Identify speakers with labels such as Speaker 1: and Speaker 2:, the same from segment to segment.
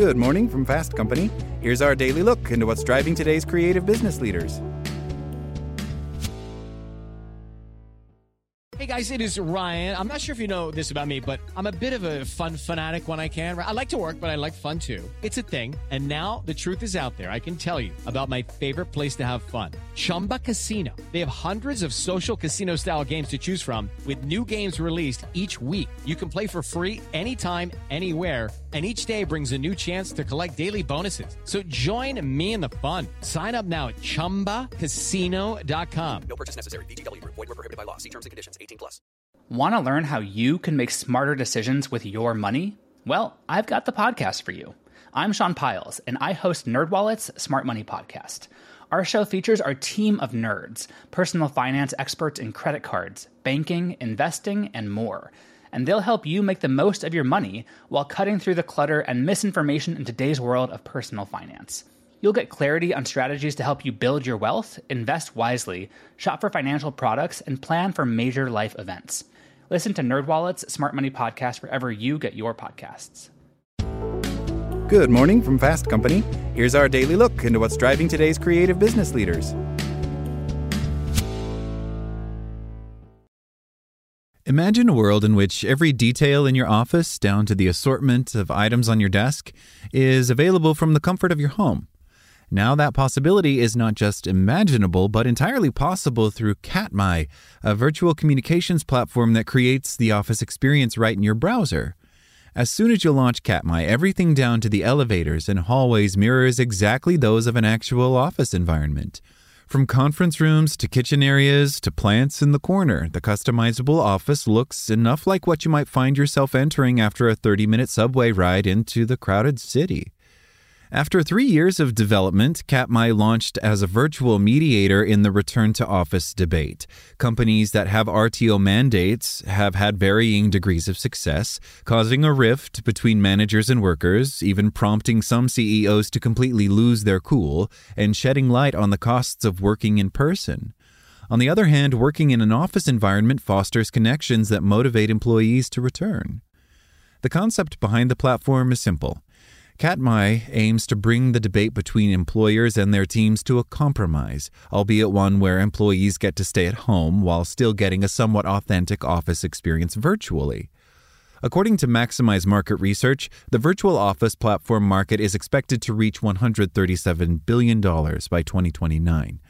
Speaker 1: Good morning from Fast Company. Here's our daily look into what's driving today's creative business leaders.
Speaker 2: Hey guys, it is Ryan. I'm not sure if you know this about me, but I'm a bit of a fun fanatic when I can. I like to work, but I like fun too. It's a thing. And now the truth is out there. I can tell you about my favorite place to have fun Chumba Casino. They have hundreds of social casino style games to choose from, with new games released each week. You can play for free anytime, anywhere and each day brings a new chance to collect daily bonuses. So join me in the fun. Sign up now at ChumbaCasino.com.
Speaker 3: No purchase necessary. VGW. Void were prohibited by law. See terms and conditions. 18 plus.
Speaker 4: Want to learn how you can make smarter decisions with your money? Well, I've got the podcast for you. I'm Sean Pyles, and I host NerdWallet's Smart Money Podcast. Our show features our team of nerds, personal finance experts in credit cards, banking, investing, and more – and they'll help you make the most of your money while cutting through the clutter and misinformation in today's world of personal finance. You'll get clarity on strategies to help you build your wealth, invest wisely, shop for financial products, and plan for major life events. Listen to NerdWallet's Smart Money Podcast wherever you get your podcasts.
Speaker 1: Good morning from Fast Company. Here's our daily look into what's driving today's creative business leaders. Imagine a world in which every detail in your office, down to the assortment of items on your desk, is available from the comfort of your home. Now, that possibility is not just imaginable, but entirely possible through Katmai, a virtual communications platform that creates the office experience right in your browser. As soon as you launch Katmai, everything down to the elevators and hallways mirrors exactly those of an actual office environment. From conference rooms to kitchen areas to plants in the corner, the customizable office looks enough like what you might find yourself entering after a 30 minute subway ride into the crowded city. After three years of development, Katmai launched as a virtual mediator in the return to office debate. Companies that have RTO mandates have had varying degrees of success, causing a rift between managers and workers, even prompting some CEOs to completely lose their cool and shedding light on the costs of working in person. On the other hand, working in an office environment fosters connections that motivate employees to return. The concept behind the platform is simple. Katmai aims to bring the debate between employers and their teams to a compromise, albeit one where employees get to stay at home while still getting a somewhat authentic office experience virtually. According to Maximize Market Research, the virtual office platform market is expected to reach $137 billion by 2029.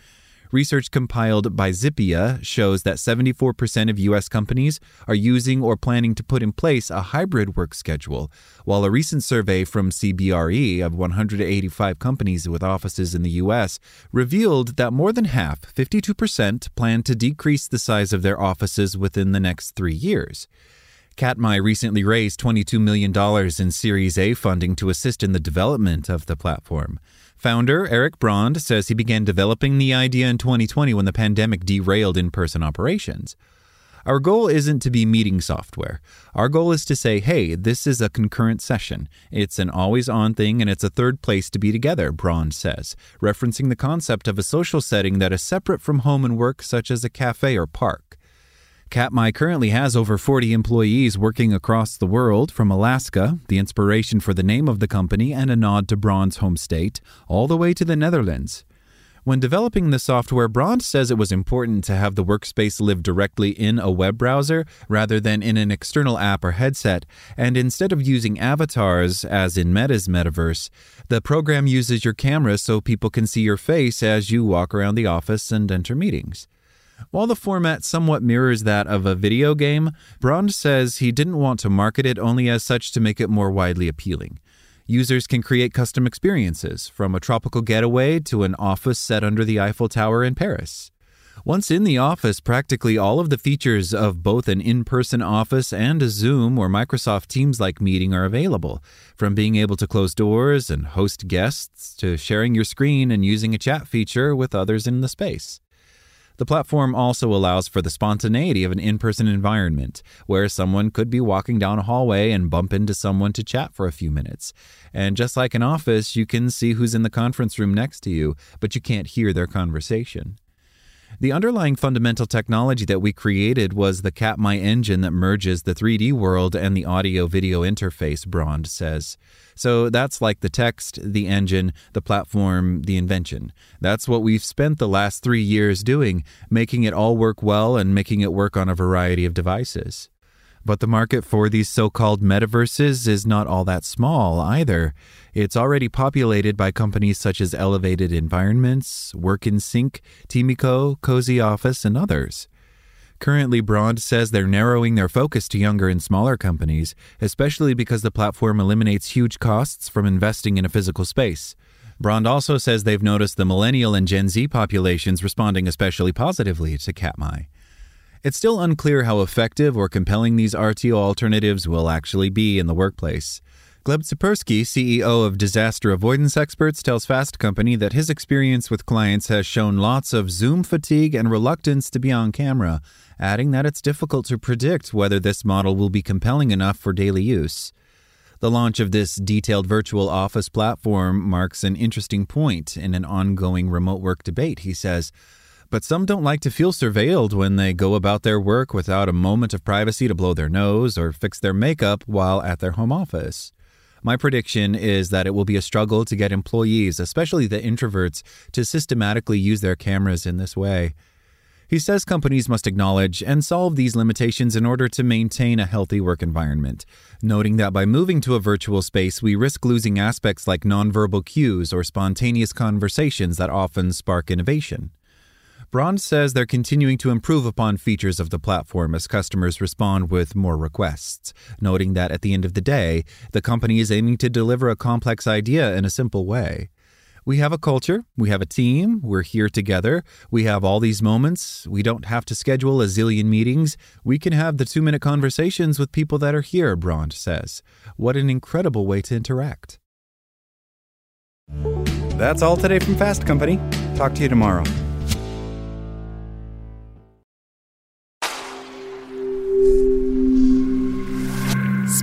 Speaker 1: Research compiled by Zippia shows that 74% of U.S. companies are using or planning to put in place a hybrid work schedule, while a recent survey from CBRE of 185 companies with offices in the U.S. revealed that more than half, 52%, plan to decrease the size of their offices within the next three years. Katmai recently raised $22 million in Series A funding to assist in the development of the platform. Founder Eric Brond says he began developing the idea in 2020 when the pandemic derailed in person operations. Our goal isn't to be meeting software. Our goal is to say, hey, this is a concurrent session. It's an always on thing and it's a third place to be together, Brond says, referencing the concept of a social setting that is separate from home and work, such as a cafe or park. Katmai currently has over 40 employees working across the world, from Alaska, the inspiration for the name of the company and a nod to Brond's home state, all the way to the Netherlands. When developing the software, Brond says it was important to have the workspace live directly in a web browser rather than in an external app or headset, and instead of using avatars, as in Meta's metaverse, the program uses your camera so people can see your face as you walk around the office and enter meetings. While the format somewhat mirrors that of a video game, Brond says he didn't want to market it only as such to make it more widely appealing. Users can create custom experiences, from a tropical getaway to an office set under the Eiffel Tower in Paris. Once in the office, practically all of the features of both an in person office and a Zoom or Microsoft Teams like meeting are available, from being able to close doors and host guests to sharing your screen and using a chat feature with others in the space. The platform also allows for the spontaneity of an in person environment, where someone could be walking down a hallway and bump into someone to chat for a few minutes. And just like an office, you can see who's in the conference room next to you, but you can't hear their conversation. The underlying fundamental technology that we created was the Katmai engine that merges the 3D world and the audio video interface, Brond says. So that's like the text, the engine, the platform, the invention. That's what we've spent the last three years doing, making it all work well and making it work on a variety of devices. But the market for these so called metaverses is not all that small either. It's already populated by companies such as Elevated Environments, Work in Sync, Teemyco, Cozy Office, and others. Currently, Brond says they're narrowing their focus to younger and smaller companies, especially because the platform eliminates huge costs from investing in a physical space. Brond also says they've noticed the millennial and Gen Z populations responding especially positively to Katmai. It's still unclear how effective or compelling these RTO alternatives will actually be in the workplace. Gleb Tsipursky, CEO of Disaster Avoidance Experts, tells Fast Company that his experience with clients has shown lots of Zoom fatigue and reluctance to be on camera, adding that it's difficult to predict whether this model will be compelling enough for daily use. The launch of this detailed virtual office platform marks an interesting point in an ongoing remote work debate, he says. But some don't like to feel surveilled when they go about their work without a moment of privacy to blow their nose or fix their makeup while at their home office. My prediction is that it will be a struggle to get employees, especially the introverts, to systematically use their cameras in this way. He says companies must acknowledge and solve these limitations in order to maintain a healthy work environment, noting that by moving to a virtual space, we risk losing aspects like nonverbal cues or spontaneous conversations that often spark innovation. Brond says they're continuing to improve upon features of the platform as customers respond with more requests, noting that at the end of the day, the company is aiming to deliver a complex idea in a simple way. We have a culture, we have a team, we're here together, we have all these moments, we don't have to schedule a zillion meetings, we can have the two minute conversations with people that are here, Brond says. What an incredible way to interact. That's all today from Fast Company. Talk to you tomorrow.